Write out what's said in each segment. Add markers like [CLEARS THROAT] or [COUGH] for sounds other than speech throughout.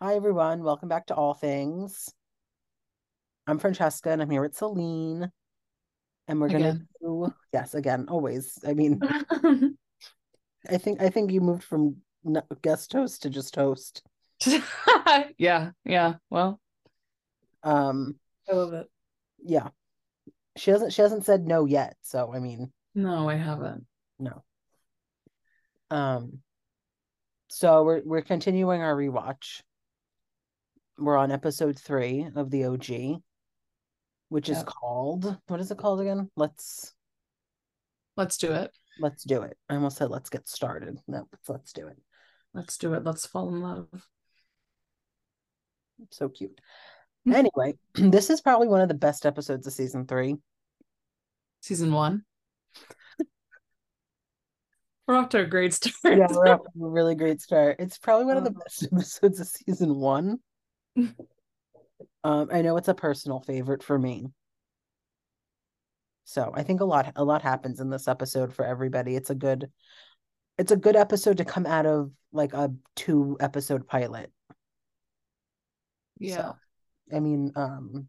Hi, everyone. Welcome back to All Things. I'm Francesca and I'm here with Celine. And we're gonna do, yes, again, always. I mean, [LAUGHS] I think I think you moved from guest host to just host. [LAUGHS] yeah, yeah. Well, Um, I love it. yeah. She hasn't she hasn't said no yet, so I mean, No, I haven't. no. Um, so we're we're continuing our rewatch. We're on episode three of the OG, which is called, what is it called again? Let's Let's do it. let's do it. I almost said let's get started. No, let's do it. Let's do it. Let's fall in love. So cute. [LAUGHS] Anyway, [CLEARS THROAT] this is probably one of the best episodes of season three. Season one. [LAUGHS] We're off to a great [LAUGHS] start. Yeah, we're off to a really great start. It's probably one of the Um, best episodes of season one. Um, I know it's a personal favorite for me. So I think a lot a lot happens in this episode for everybody. It's a good it's a good episode to come out of like a two episode pilot. yeah. So, I mean, um,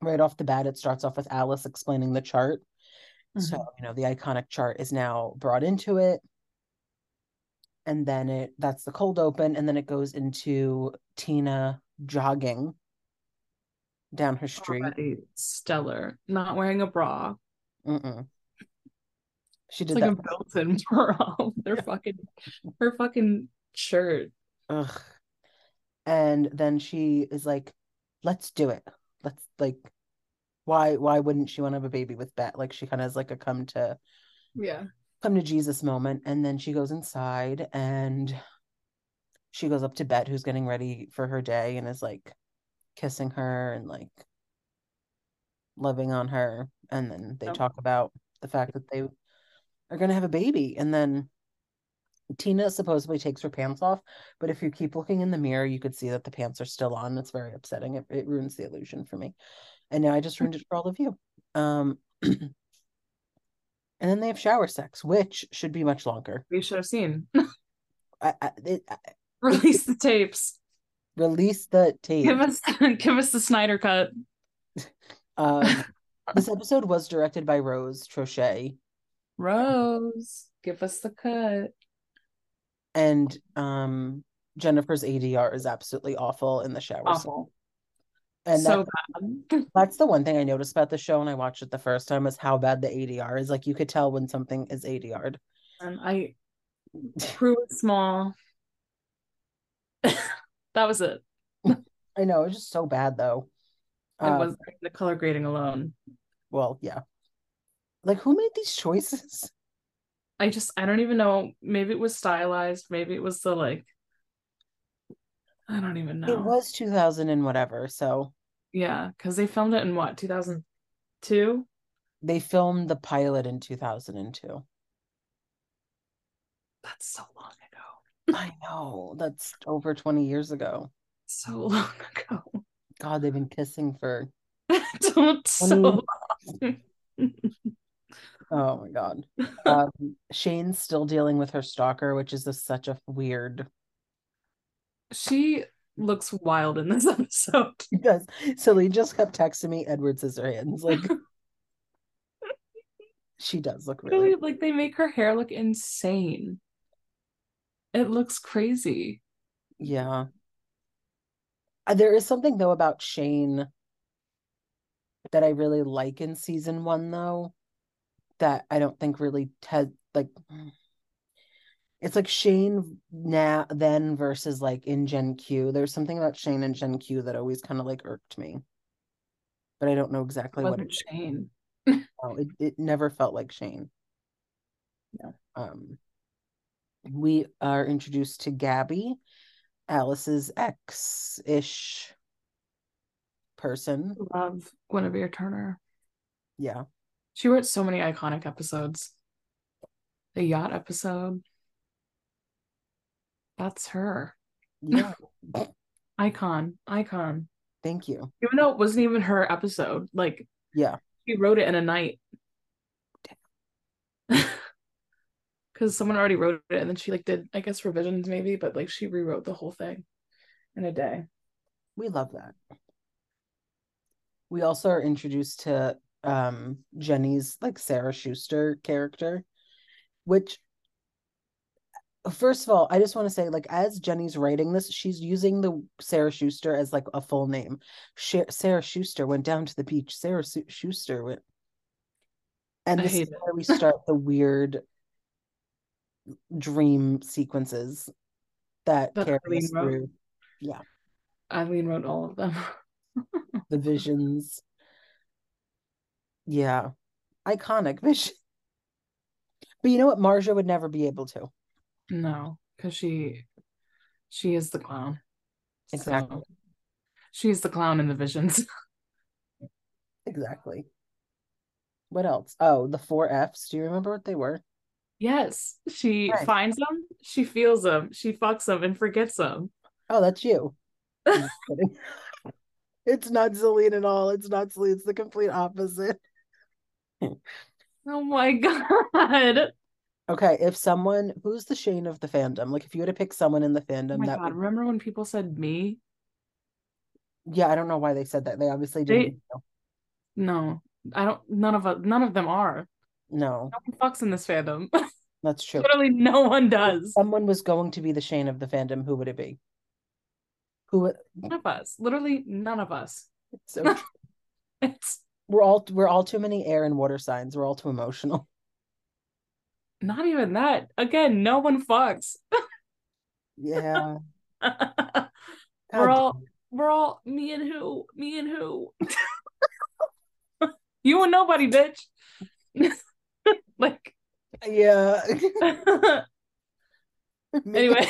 right off the bat, it starts off with Alice explaining the chart. So, Mhm. you know, the iconic chart is now brought into it. And then it that's the cold open, and then it goes into Tina jogging down her street. Already stellar. Not wearing a bra. Mm-mm. She It's like that. a built-in bra. [LAUGHS] Their fucking her fucking shirt. Ugh. And then she is like, let's do it. Let's like why why wouldn't she want to have a baby with Bette? Like she kind of has like a come to Yeah. come to Jesus moment. And then she goes inside and she goes up to Bette, who's getting ready for her day, and is like kissing her and like loving on her. And then they Yep. talk about the fact that they are going to have a baby. And then Tina supposedly takes her pants off, but if you keep looking in the mirror, you could see that the pants are still on. It's very upsetting. It, it ruins the illusion for me. And now I just ruined it for all of you. Um, [CLEARS THROAT] and then they have shower sex, which should be much longer. We should have seen. I, I, it, I, [LAUGHS] Release the tapes. release the tape. Give us [LAUGHS] give us the Snyder cut. [LAUGHS] Um, this episode was directed by Rose Troche, Rose, give us the cut. and um, Jennifer's ADR is absolutely awful in the shower. Awful. And so that, bad. that's the one thing I noticed about the show when I watched it the first time is how bad the ADR is. Like you could tell when something is ADR'd. And I crew was small. [LAUGHS] that was it. I know It was just so bad though. It Um, was the color grading alone. well, yeah. Like who made these choices? [LAUGHS] I just I don't even know. Maybe it was stylized. Maybe it was the like. I don't even know. It was 2000 and whatever. So Yeah, because they filmed it in what 2002. they filmed the pilot in 2002. That's so long ago. I know. That's over 20 years ago. So long ago. God, they've been kissing for [LAUGHS] don't so. [LAUGHS] oh my God. Um, Shane's still dealing with her stalker, which is just such a weird She looks wild in this [LAUGHS] episode. He does. So he just kept texting me Edward Scissorhands. Like she does look really Really, like they make her hair look insane. It looks crazy. yeah. Uh, There is something though about Shane that I really like in season one though, that I don't think really Ted like it's like Shane now then versus like in Gen Q. There's something about Shane and Gen Q that always kind of like irked me. But I don't know It exactly what wasn't it Shane. No, it, it never felt like Shane. No. Um, we are introduced to Gabby, Alice's ex-ish person. Love Guinevere Turner. Yeah. She wrote so many iconic episodes. The yacht episode. That's her. Yeah. [LAUGHS] Icon. Icon. Thank you. Even though it wasn't even her episode. Like Yeah. she wrote it in a night. [LAUGHS] Because someone already wrote it and then she like did, I guess, revisions maybe, but like she rewrote the whole thing in a day. We love that. We also are introduced to um Jenny's like Sarah Schuster character, which first of all, I just want to say, like, as Jenny's writing this, she's using the Sarah Schuster as like a full name. Sarah Schuster went down to the beach. Sarah Su- Schuster went, and this is it. where we start the weird dream sequences that carry Ilene us wrote. through. Yeah, Ilene wrote all of them. [LAUGHS] the visions. Yeah, iconic [LAUGHS] vision. But you know what? Marja would never be able to. no, because she she is the clown. Exactly. So, she's the clown in the visions. [LAUGHS] Exactly. What else? Oh, the four F's. Do you remember what they were? Yes, she Right. finds them, she feels them, she fucks them, and forgets them. Oh, that's you. [LAUGHS] I'm just kidding. It's not Celine at all. It's not Celine. It's the complete opposite. Oh my god! Okay, if someone who's the Shane of the fandom, like if you had to pick someone in the Oh fandom my that god! would, Remember when people said me? yeah, I don't know why they said that. They obviously They- didn't know. No, I don't. None of us. None of them are. No, No one fucks in this fandom. [LAUGHS] that's true. Literally, no one If does. someone was going to be the Shane of the fandom, who would it be? Who would None of us. Literally, none of us. it's so true. [LAUGHS] It's we're all we're all too many air and water signs. We're all too emotional. not even that. Again, no one fucks. Yeah. [LAUGHS] we're all we're all me and who me and who you and nobody bitch [LAUGHS] like. Yeah. [LAUGHS] [LAUGHS] anyway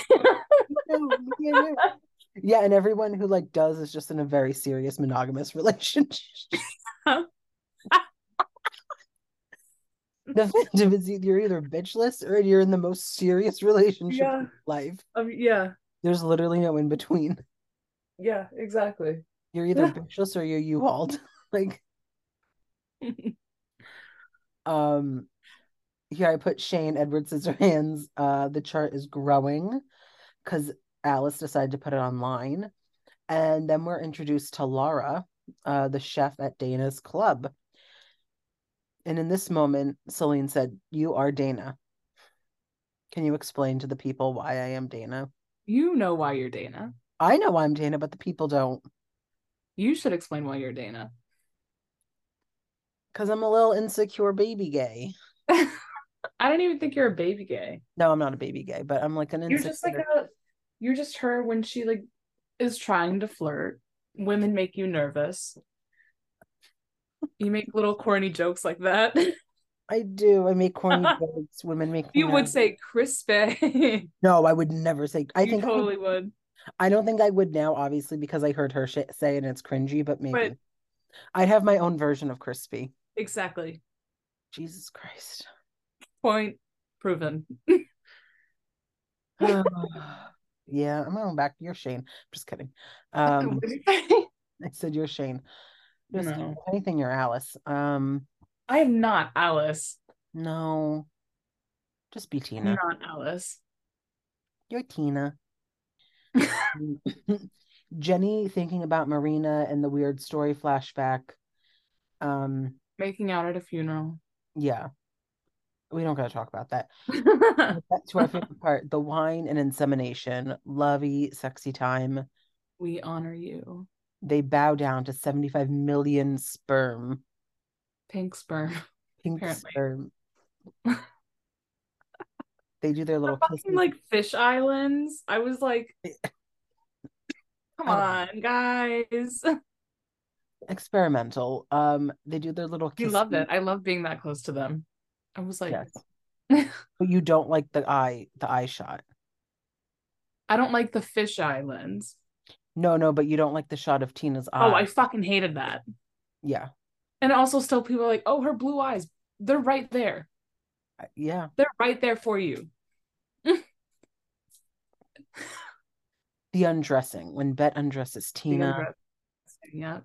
Yeah, and everyone who like does is just in a very serious monogamous relationship. the is either you're either bitchless or you're in the most serious relationship Yeah. life. um, yeah There's literally no in between. yeah exactly You're either bitchless or you're U-hauled. like um here I put Shane Edward Scissorhands. [LAUGHS] Uh the chart is growing because Alice decided to put it online. And then we're introduced to Laura, uh, the chef at Dana's club. And in this moment, Celine said, You are Dana. Can you explain to the people why I am Dana? you know why you're dana I know why I'm Dana, but the people don't. you should explain why you're dana Because I'm a little insecure baby gay. [LAUGHS] i don't even think you're a baby gay No, I'm not a baby gay, but I'm like an you're just like a you're just her when she like is trying to flirt women make you nervous you make little corny jokes like that [LAUGHS] I do. I make corny [LAUGHS] jokes. Women make you would nervous. say crispy [LAUGHS] No, I would never say. I you think I would- totally would I don't think I would now, obviously, because I heard her sh- say and it's cringy, but maybe. But- I'd have my own version of crispy. exactly Jesus Christ. Point proven [SIGHS] yeah, I'm going back. You're Shane. Just kidding. [LAUGHS] Um, [LAUGHS] I said you're Shane. Just kidding. No. If anything, you're Alice. Um, I am not Alice. no. Just be Tina. not Alice. You're Tina. [LAUGHS] Jenny thinking about Marina and the weird story flashback. Um, Making out at a funeral. yeah. We don't gotta talk about that. [LAUGHS] To our favorite part, the wine and insemination. Lovey, sexy time. we honor you. They bow down to 75 million sperm. Pink sperm. Pink Apparently. sperm. [LAUGHS] they do their little fucking like fish islands. I was like, [LAUGHS] come I on, guys. experimental. Um, they do their little You loved it. I love being that close to them. I was like, Yes. [LAUGHS] But you don't like the eye, the eye shot. I don't like the fish eye lens. No, no, but you don't like the shot of Tina's eye. Oh, I fucking hated that. yeah. And also, still, people are like, oh, her blue eyes. They're right there. Yeah. They're right there for you. [LAUGHS] The undressing. When Bette undresses Tina, Yeah.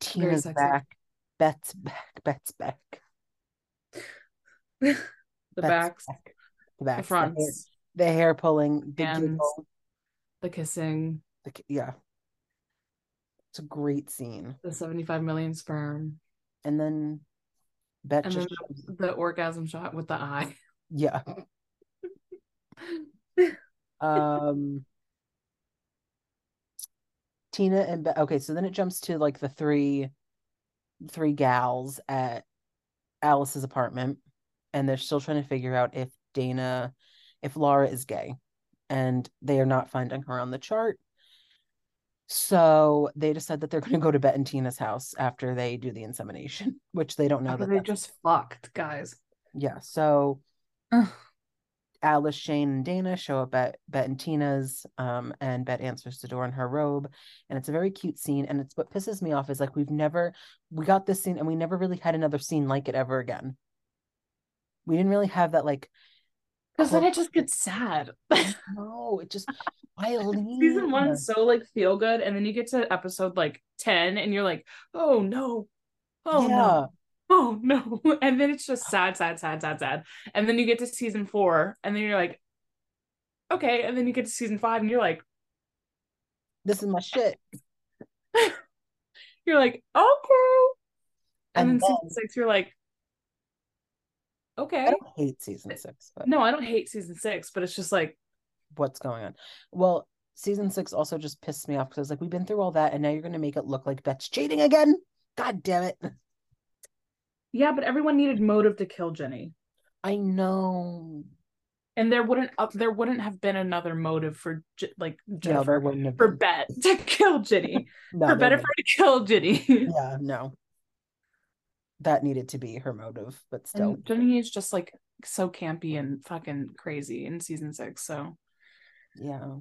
Tina's back. Bette's back. Bette's back. The backs, back. The the backs. The hair, fronts, the hair pulling. The Hands. giggle. the kissing. The, yeah. It's a great scene. The 75 million sperm. And then Bette And then the orgasm shot with the eye. yeah. [LAUGHS] Um Tina and Bette okay, so then it jumps to like the three three gals at Alice's apartment and they're still trying to figure out if Dana if Laura is gay and they are not finding her on the chart. So they decide that they're going to go to Bette and Tina's house after they do the insemination, [LAUGHS] which they don't know After that they just fucked, guys. yeah. So Ugh. Alice, Shane, and Dana show up at Bette and Tina's, um, and Bette answers the door in her robe, and it's a very cute scene. And it's what pisses me off is like we've never we got this scene, and we never really had another scene like it ever again. We didn't really have that like Because then it just gets sad. [LAUGHS] no, it just Eileen. Season one is so like feel good, and then you get to episode like 10 and you're like, oh no. Oh yeah, no. Oh no. [LAUGHS] And then it's just sad, sad, sad, sad, sad. And then you get to season four, and then you're like, okay. And then you get to season five, and you're like, this is my shit. [LAUGHS] you're like, okay. And, And then, season six, you're like, okay. I don't hate season six, but No, I don't hate season six, but it's just like, what's going on? Well, season six also just pissed me off because I was like, we've been through all that, and now you're going to make it look like Bette's cheating again. God damn it! yeah, but everyone needed motive to kill Jenny. I know. and there wouldn't uh, there wouldn't have been another motive for J- like Jennifer have for been. Bette to [LAUGHS] kill Ginny No, for there better wouldn't. for her to kill Ginny. [LAUGHS] Yeah, no. That needed to be her motive, but still. And Ginny is just like so campy and fucking crazy in season six. So Yeah.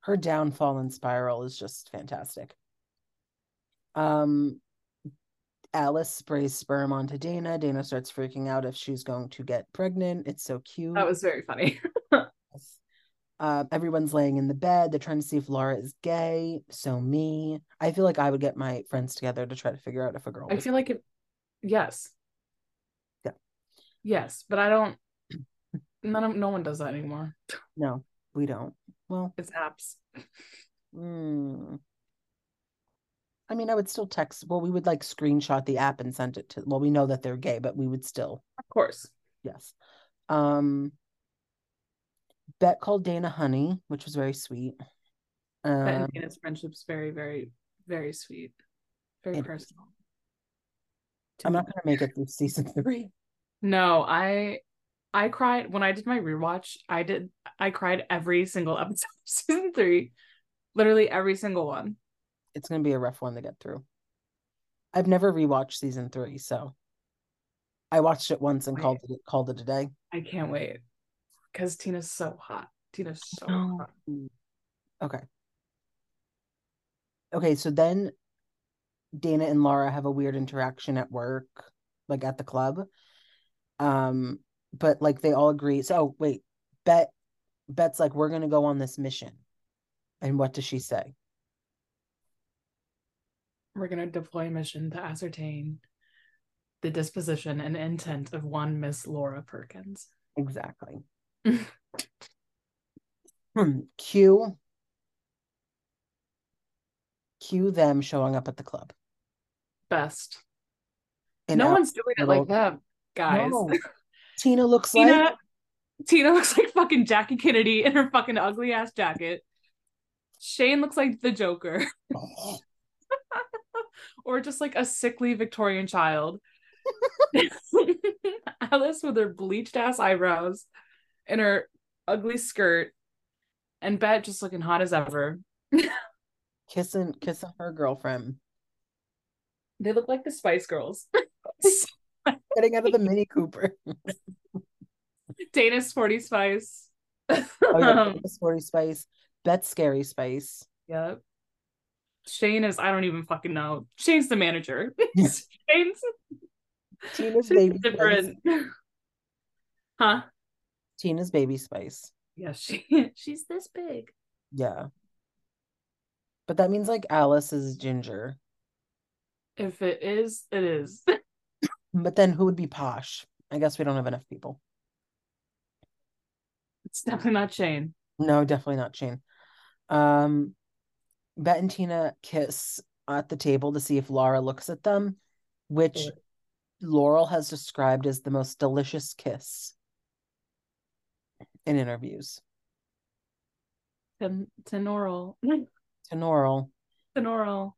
Her downfall and spiral is just fantastic. Um Alice sprays sperm onto Dana. Dana starts freaking out if she's going to get pregnant. It's so cute. that was very funny. [LAUGHS] Uh, everyone's laying in the bed. They're trying to see if Laura is gay. So me. I feel like I would get my friends together to try to figure out if a girl I feel like it. Yes. Yeah. Yes, but I don't. [CLEARS THROAT] None of no one does that anymore. [LAUGHS] no, we don't. Well, It's apps. Hmm. I mean, I would still text. Well, we would like screenshot the app and send it to. Well, we know that they're gay, but we would still, Of course. yes. Um, Bette called Dana honey, which was very sweet. Bette and Um, Dana's friendship's very, very, very sweet. Very It personal. I'm not gonna make it through season three. No, I I cried when I did my rewatch. I did I cried every single [LAUGHS] episode of season three. Literally every single one. It's gonna be a rough one to get through. I've never rewatched season three, so I watched it once and Wait. called it called it a day. I can't wait. Because Tina's so hot. Tina's so Oh. hot. Okay. Okay, so then Dana and Laura have a weird interaction at work, like at the club. Um, but like they all agree. So oh, wait, Bette Bette's like, we're gonna go on this mission. And what does she say? We're gonna deploy a mission to ascertain the disposition and intent of one Miss Laura Perkins. Exactly. Hmm, Cue cue them showing up at the club. Best. And no one's doing it like that, guys. No. [LAUGHS] Tina looks like Tina Tina looks like fucking Jackie Kennedy in her fucking ugly ass jacket. Shane looks like the Joker. [LAUGHS] or just like a sickly Victorian child. [LAUGHS] Alice with her bleached ass eyebrows and her ugly skirt, and Bette just looking hot as ever. [LAUGHS] kissing kissing her girlfriend. They look like the Spice Girls. [LAUGHS] Getting out of the Mini Cooper. Dana's Sporty Spice. Oh, yeah, [LAUGHS] um, Sporty Spice. Bette's Scary Spice. yep. Shane is, I don't even fucking know. Shane's the manager. Shane's, Tina's baby different. Huh? Tina's baby Spice. Yeah, she [LAUGHS] she's this big. Yeah. But that means like Alice is Ginger. If it is, it is. [LAUGHS] But then who would be Posh? I guess we don't have enough people. It's definitely not Shane. No, definitely not Shane. Um, Bette and Tina kiss at the table to see if Laura looks at them, which Sure. Laurel has described as the most delicious kiss in interviews. Ten- Tenoral. Laurel. Tenoral.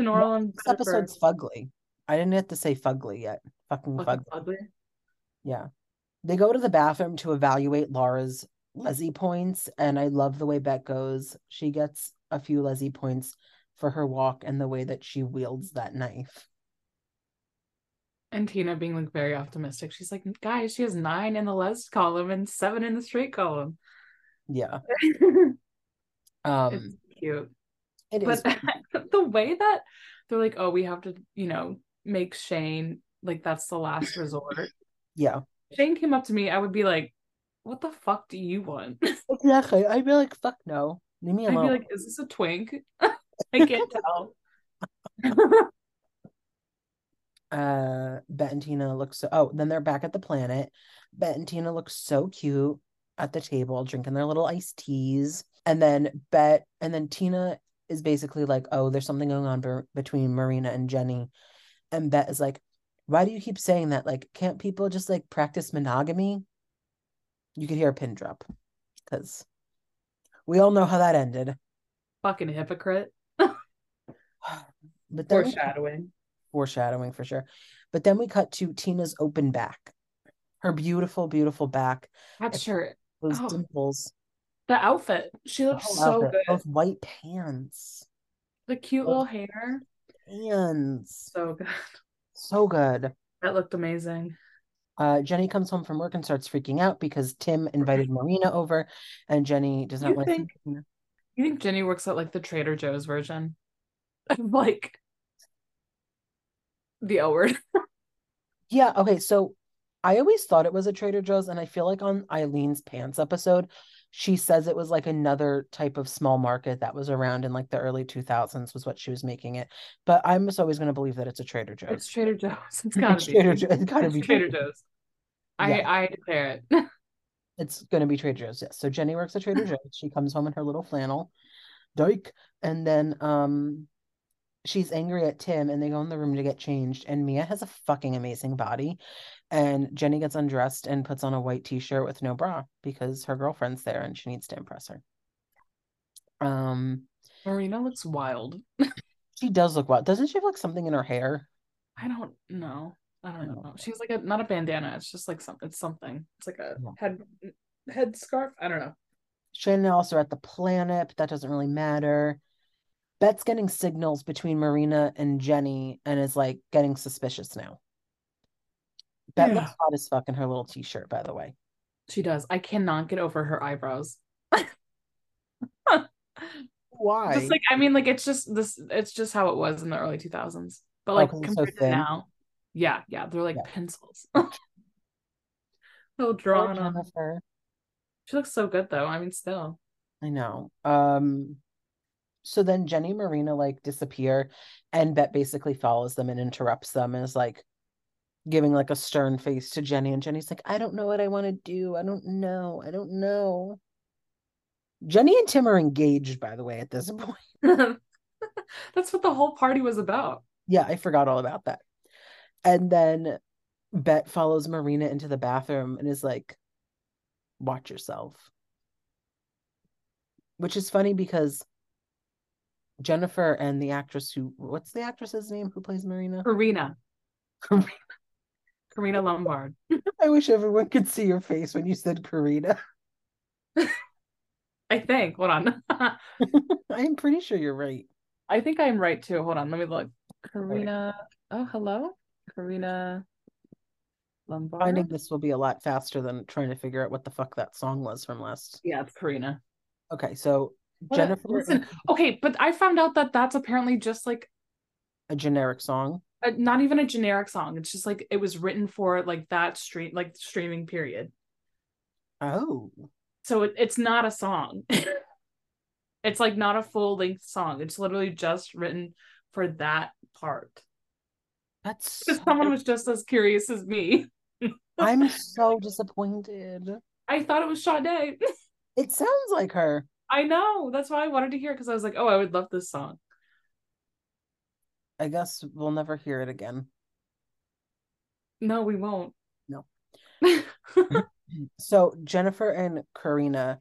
Tenoral and This episode's fugly. I didn't have to say fugly yet. Fucking Fucking fugly. ugly. Yeah. They go to the bathroom to evaluate Laura's Leslie points, and I love the way Bette goes. She gets a few Leslie points for her walk and the way that she wields that knife. And Tina being like very optimistic. She's like, guys, she has nine in the les column and seven in the straight column. Yeah. [LAUGHS] it's Um cute. it is But [LAUGHS] the way that they're like, oh, we have to, you know, make Shane like that's the last [LAUGHS] resort. yeah. Shane came up to me, I would be like, what the fuck do you want? Exactly. I'd be like, fuck no. Leave me I'd alone. be like, is this a twink? I can't tell. uh Bette and Tina look so oh, then they're back at the planet. Bette and Tina look so cute at the table, drinking their little iced teas. And then Bette and then Tina is basically like, oh, there's something going on be- between Marina and Jenny. And Bette is like, why do you keep saying that? Like, can't people just like practice monogamy? You could hear a pin drop because we all know how that ended. Fucking hypocrite. [SIGHS] But then Foreshadowing. foreshadowing for sure. But then we cut to Tina's open back, her beautiful, beautiful back, That shirt. those Oh. dimples, The outfit. She looks so outfit, good. those white pants, The cute those- little hair. pants, So good. so good. That looked amazing. Uh, Jenny comes home from work and starts freaking out because Tim invited Marina over, and Jenny does not You want to. You think Jenny works at like the Trader Joe's version? of [LAUGHS] like the L word. Yeah, okay, so I always thought it was a Trader Joe's, and I feel like on Ilene's pants episode, she says it was like another type of small market that was around in like the early 2000s was what she was making it. But I'm just always going to believe that it's a Trader It's Joe's. Trader Joe's. [LAUGHS] It's [LAUGHS] gotta It's be. Trader Joe's. It's gotta It's be Trader Trader Joe's. I Yeah. I declare it. [LAUGHS] It's going to be Trader Joe's. Yes. So Jenny works at Trader Joe's. She comes home in her little flannel, dyke, and then um she's angry at Tim and they go in the room to get changed and Mia has a fucking amazing body and Jenny gets undressed and puts on a white t-shirt with no bra because her girlfriend's there and she needs to impress her. Um Marina looks wild. she does look wild. Doesn't she have like something in her hair? I don't know. I don't know. She's like a not a bandana. It's just like something. It's something. It's like a Yeah. head head scarf. I don't know. Shannon also at the planet, but that doesn't really matter. Bette's getting signals between Marina and Jenny and is like getting suspicious now. Bette Yeah. looks hot as fuck in her little t-shirt, by the way. She does. I cannot get over her eyebrows. Why? Just like I mean, like it's just this. It's just how it was in the early two thousands. But Oh, like 'cause it's so compared to now, yeah, yeah, they're like Yeah. pencils. [LAUGHS] so Poor drawn on. her. She looks so good though. I mean, still. I know. Um, so then Jenny and Marina like disappear, and Bette basically follows them and interrupts them and is like giving like a stern face to Jenny, and Jenny's like, I don't know what I want to do. I don't know. I don't know. Jenny and Tim are engaged, by the way, at this point. [LAUGHS] That's what the whole party was about. Yeah, I forgot all about that. And then Bette follows Marina into the bathroom and is like, watch yourself. Which is funny because Jennifer and the actress who, what's the actress's name who plays Marina? Karina. Karina Lombard. [LAUGHS] I wish everyone could see your face when you said Karina. [LAUGHS] I think. Hold on. [LAUGHS] I'm pretty sure you're right. I think I'm right too. Hold on. Let me look. Karina. Oh, hello. Karina Lombard. Finding this will be a lot faster than trying to figure out what the fuck that song was from last. Yeah, it's Karina. Okay, so What- Jennifer, Listen. Okay, but I found out that that's apparently just like a generic song. a, not even a generic song. It's just like it was written for like that stream, like streaming period. Oh, So it, it's not a song. [LAUGHS] it's like not a full length song. It's literally just written for that part. that's [LAUGHS] Because so- someone was just as curious as me. I'm [LAUGHS] so disappointed. I thought it was Sade. It sounds like her. I know. That's why I wanted to hear because I was like, oh, I would love this song. I guess we'll never hear it again. No, we won't. No. [LAUGHS] so Jennifer and Karina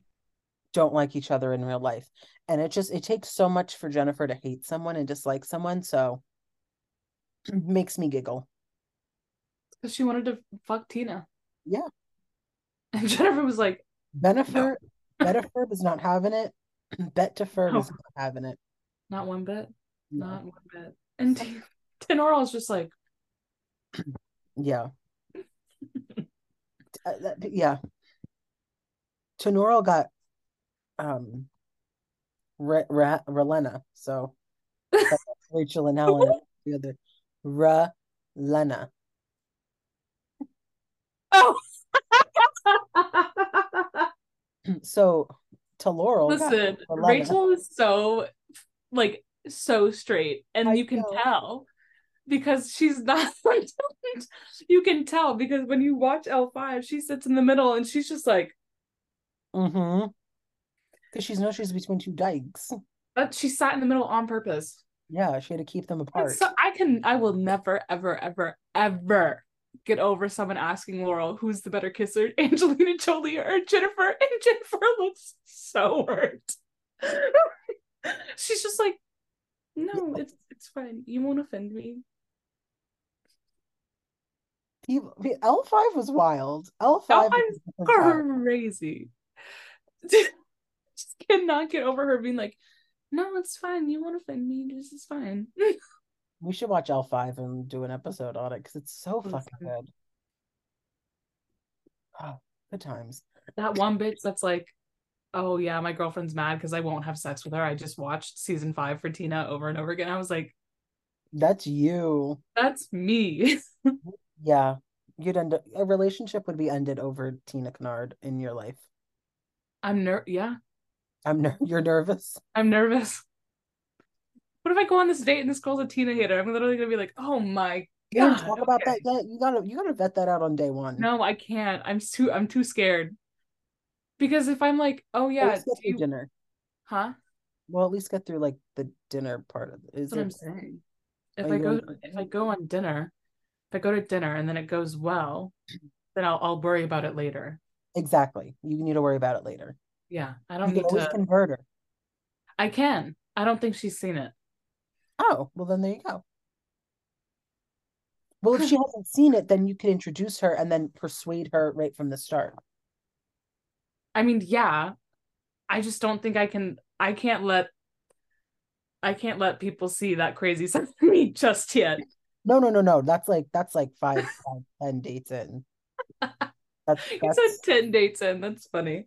don't like each other in real life. And it just it takes so much for Jennifer to hate someone and dislike someone, so [CLEARS THROAT] makes me giggle. Because she wanted to fuck Tina. Yeah. [LAUGHS] And Jennifer was like, Bennifer, no. Bettifer is not having it. [CLEARS THROAT] Bettifer no. is not having it. Not one bit. No. Not one bit. And T- Tenoral is just like, [CLEARS THROAT] yeah. [LAUGHS] uh, that, yeah. Tenoral got um Re- Re- Relena, so [LAUGHS] Rachel and Helen the other Relena. Oh. [CLEARS THROAT] so to Laurel. Listen, Rachel is so like so straight, and I you can know. tell because she's [LAUGHS] not you can tell because when you watch L5, she sits in the middle and she's just like Mm-hmm. Because she's knows she's between two dykes. But she sat in the middle on purpose. Yeah, she had to keep them apart. so I can I will never, ever, ever, ever get over someone asking Laurel who's the better kisser, [LAUGHS] Angelina Jolie or Jennifer, [LAUGHS] and Jennifer looks so hurt. [LAUGHS] She's just like, no, it's it's fine. You won't offend me. L five was wild. L five is crazy. Just cannot get over her being like, no, it's fine. You won't offend me. This is fine. We should watch L five and do an episode on it because it's so fucking good. Oh, good times. That one bitch that's like, oh yeah, my girlfriend's mad because I won't have sex with her. I just watched season five for Tina over and over again. I was like, that's you. That's me. [LAUGHS] yeah. You'd end up, a relationship would be ended over Tina Kennard in your life. I'm ner yeah. I'm ner- you're nervous. I'm nervous. What if I go on this date and this girl's a Tina hater? I'm literally gonna be like, oh my god. talk about that yet. You gotta you gotta vet that out on day one. No, I can't. I'm too I'm too scared. Because if I'm like, oh yeah, you... dinner. Huh? Well, at least get through like the dinner part of it. Is That's what I'm saying. If I go if I go on dinner, if I go to dinner and then it goes well, then I'll I'll worry about it later. Exactly. You need to worry about it later. Yeah, I don't you need to convert her. I can. I don't think she's seen it. Oh, well then there you go. [LAUGHS] Well, if she hasn't seen it, then you could introduce her and then persuade her right from the start. I mean, yeah. I just don't think I can I can't let I can't let people see that crazy [LAUGHS] side of me just yet. No, no, no, no. That's like that's like five, [LAUGHS] five ten dates in. That's, that's... You said 10 dates in. That's funny.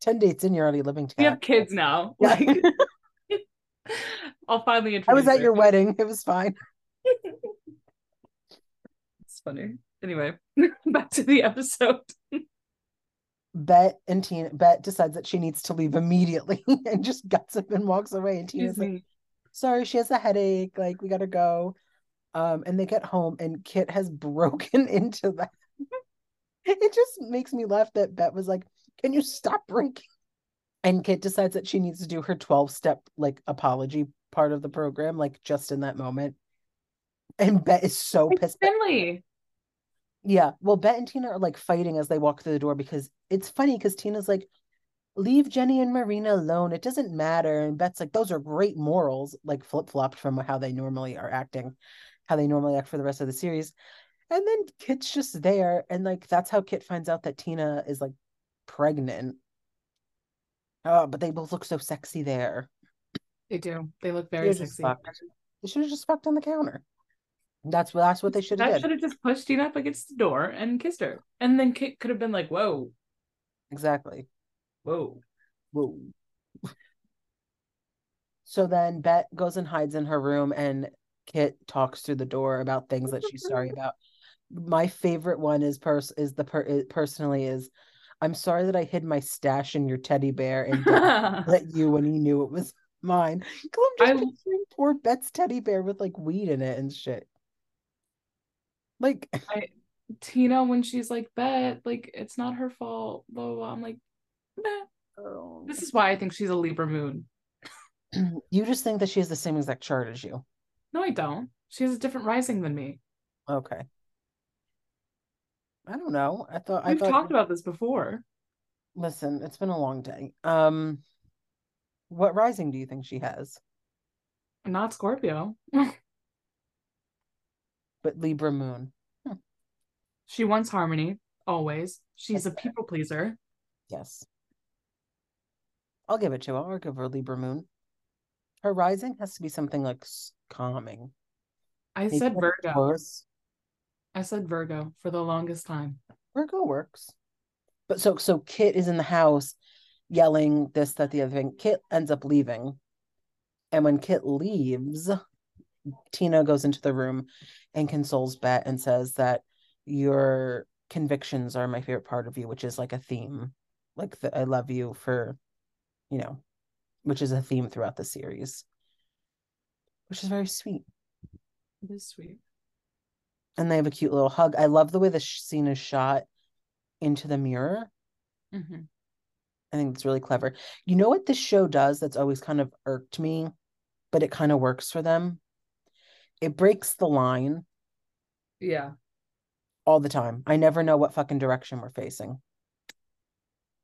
10 dates in, you're already living together. We have kids now. Yeah. Like, [LAUGHS] I'll finally introduce I was at her. your wedding. It was fine. [LAUGHS] it's funny. Anyway, [LAUGHS] back to the episode. Bette and Tina Bette decides that she needs to leave immediately and just gets up and walks away. And Tina's like, sorry, she has a headache. Like, we gotta go. Um, and they get home and Kit has broken into the it just makes me laugh that Bette was like, Can you stop breaking? And Kit decides that she needs to do her 12 step like apology part of the program, like just in that moment. And Bette is so it's pissed. Finley. Yeah. Well, Bette and Tina are like fighting as they walk through the door because it's funny because Tina's like, leave Jenny and Marina alone. It doesn't matter. And Bette's like, those are great morals, like flip flopped from how they normally are acting, how they normally act for the rest of the series. And then Kit's just there. And like that's how Kit finds out that Tina is like pregnant. Oh, but they both look so sexy there. They do. They look very sexy. They should have just fucked on the counter. That's what that's what they should have. That should have just pushed Tina up against the door and kissed her. And then Kit could have been like, whoa. Exactly. Whoa. Whoa. So then Bette goes and hides in her room and Kit talks through the door about things that she's sorry about my favorite one is pers is the per personally is I'm sorry that I hid my stash in your teddy bear and [LAUGHS] let you when you knew it was mine. Cause I'm just I, picturing poor Bette's teddy bear with like weed in it and shit. Like [LAUGHS] I, Tina when she's like Bette, like it's not her fault, blah blah. blah. I'm like, Meh. Oh. This is why I think she's a Libra moon. [CLEARS THROAT] you just think that she has the same exact chart as you. No, I don't. She has a different rising than me. Okay. I don't know. I thought We've I thought talked about this before. Listen, it's been a long day. Um what rising do you think she has? Not Scorpio. [LAUGHS] But Libra moon. she wants harmony, always. She's That's a people pleaser. Yes. I'll give it to her. I'll give her Libra moon. Her rising has to be something like calming. I Maybe said Virgo. Taurus. I said Virgo for the longest time. Virgo works. But so so Kit is in the house yelling this, that, the other thing. Kit ends up leaving. And when Kit leaves, Tina goes into the room and consoles Bette and says that your convictions are my favorite part of you, which is like a theme. Like the, I love you for, you know, which is a theme throughout the series, which is very sweet. It is sweet. And they have a cute little hug. I love the way the scene is shot into the mirror. hmm I think it's really clever. You know what this show does that's always kind of irked me, but it kind of works for them? It breaks the line Yeah. all the time. I never know what fucking direction we're facing.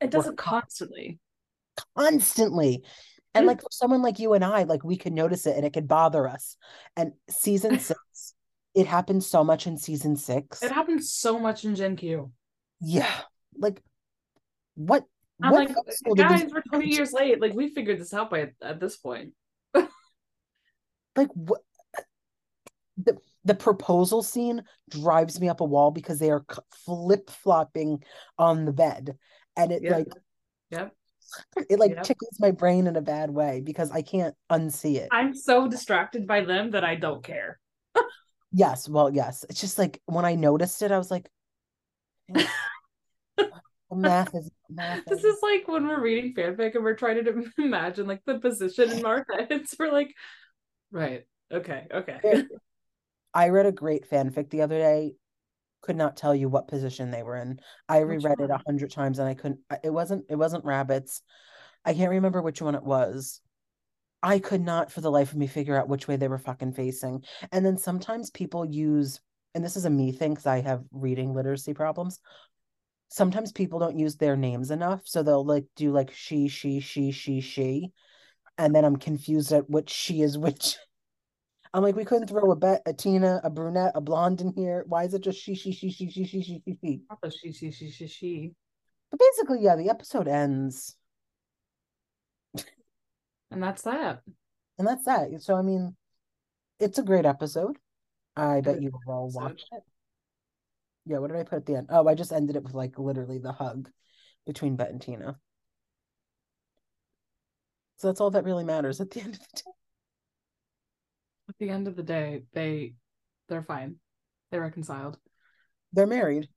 It does We're it constantly. Constantly. And like for someone like you and I, like we could notice it and it could bother us. And season [LAUGHS] six, it happens so much in season six. It happens so much in Gen Q. Yeah. Like what I'm what like, guys, we're 20 years late. Like, we figured this out by at this point. [LAUGHS] like what the the proposal scene drives me up a wall because they are flip flopping on the bed, and it Yep. like Yep. [LAUGHS] it like Yep. tickles my brain in a bad way because I can't unsee it. I'm so distracted by them that I don't care. Yes, well, yes, it's just like when I noticed it, I was like, [LAUGHS] math is math. This is like when we're reading fanfic and we're trying to [LAUGHS] imagine like the position in our heads. We're like, right, okay, okay. I read a great fanfic the other day. Could not tell you what position they were in. I Which reread it a hundred times and I couldn't. It wasn't. It wasn't rabbits. I can't remember which one it was. I could not, for the life of me, figure out which way they were fucking facing. And then sometimes people use, and this is a me thing because I have reading literacy problems. Sometimes people don't use their names enough, so they'll like do like she, she, she, she, she, and then I'm confused at which she is which. I'm like, we couldn't throw a bet, a Tina, a brunette, a blonde in here. Why is it just she, she, she, she, she, she, she, she, she? The she, she, she, she, she. But basically, yeah, the episode ends, And that's that. and that's that. So, I mean, it's a great episode. I bet you all watched it. Yeah, what did I put at the end? Oh, I just ended it with like literally the hug between Bette and Tina. So that's all that really matters at the [LAUGHS] end of the day. At the end of the day, they they're fine. They reconciled. They're married.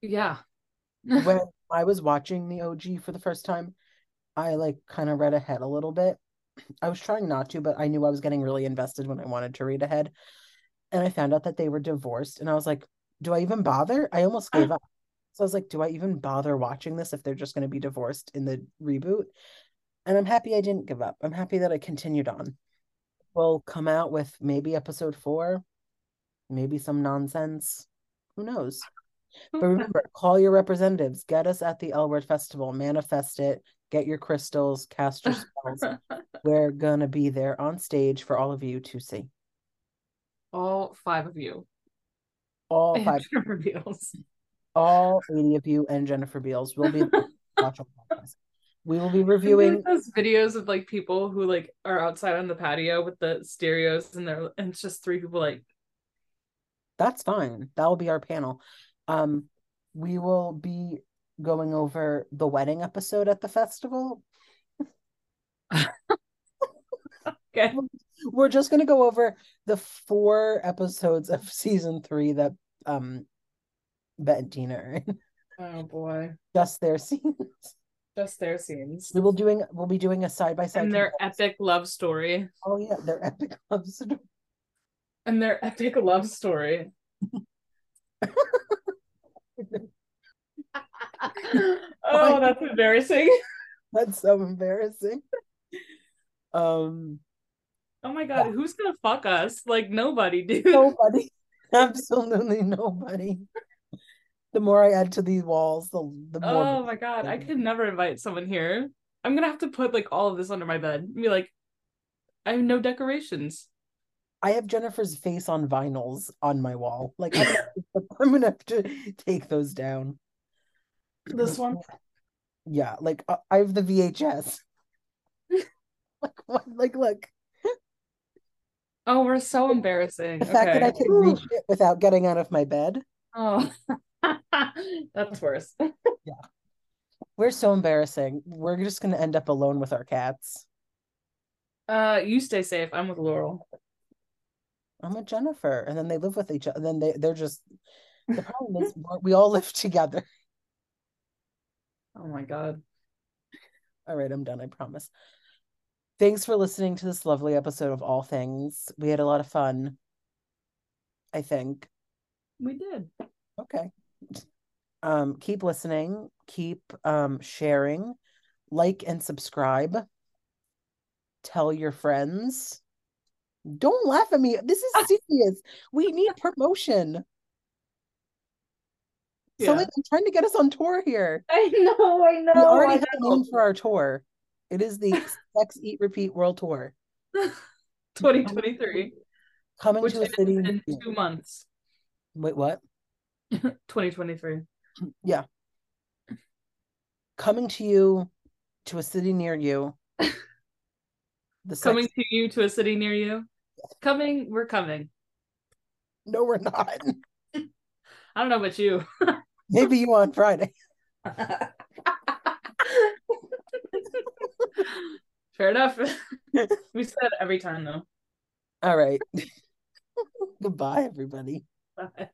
Yeah. [LAUGHS] when I was watching the OG for the first time, I like kind of read ahead a little bit. I was trying not to, but I knew I was getting really invested when I wanted to read ahead. And I found out that they were divorced, and I was like, do I even bother? I almost gave up. So I was like, do I even bother watching this if they're just going to be divorced in the reboot? And I'm happy I didn't give up. I'm happy that I continued on. We'll come out with maybe episode four, maybe some nonsense. Who knows? But remember, [LAUGHS] call your representatives. Get us at the L Word Festival. Manifest it. Get your crystals. Cast your spells. [LAUGHS] We're gonna be there on stage for all of you to see. All five of you. All And five, Jennifer Beals. all eighty of you, and Jennifer Beals will be. there. [LAUGHS] Watch our podcast. We will be reviewing. those videos of like people who like are outside on the patio with the stereos and they're and it's just three people like That's fine. That will be our panel. Um, we will be going over the wedding episode at the festival. [LAUGHS] okay. We're just gonna go over the four episodes of season three that um Bette and Tina are in. Oh boy. Just their scenes. Just their scenes. We will doing we'll be doing a side by side. And their epic love story. Oh yeah, their epic love story. And their epic love story. [LAUGHS] [LAUGHS] oh, that's embarrassing. [LAUGHS] That's so embarrassing. Um Oh my god, yeah. who's gonna fuck us? Like nobody, dude. Nobody. [LAUGHS] Absolutely nobody. The more I add to these walls, the the more Oh my god, I could never invite someone here. I'm gonna have to put like all of this under my bed. And be like, I have no decorations. I have Jennifer's face on vinyls on my wall. Like [LAUGHS] [LAUGHS] I'm gonna have to take those down. This one? [LAUGHS] Yeah, like uh, I have the VHS. like what? Like look. Oh, we're so embarrassing. The fact that I can reach it without getting out of my bed. Oh, that's worse. yeah. We're so embarrassing. We're just going to end up alone with our cats. Uh, you stay safe. I'm with Laurel. I'm with Jennifer, and then they live with each other. And then they they're just the [LAUGHS] problem is we all live together. Oh my god. All right, I'm done. I promise. Thanks for listening to this lovely episode of All Things. We had a lot of fun. I think. We did. Okay. Um, keep listening, keep um sharing, like and subscribe. Tell your friends. Don't laugh at me. This is [LAUGHS] serious. we need promotion. Yeah. So like I'm trying to get us on tour here. I know, I know. We already have a name for our tour. It is the [LAUGHS] Sex Eat Repeat World Tour. [LAUGHS] 2023. Coming Which to a city in two months. Wait, what? 2023. Yeah. Coming to you to a city near you. The coming to you to a city near you. Coming, we're coming. No, we're not. I don't know about you. [LAUGHS] Maybe you on Friday. [LAUGHS] Fair enough. [LAUGHS] we said every time though. All right. Goodbye, everybody. Bye.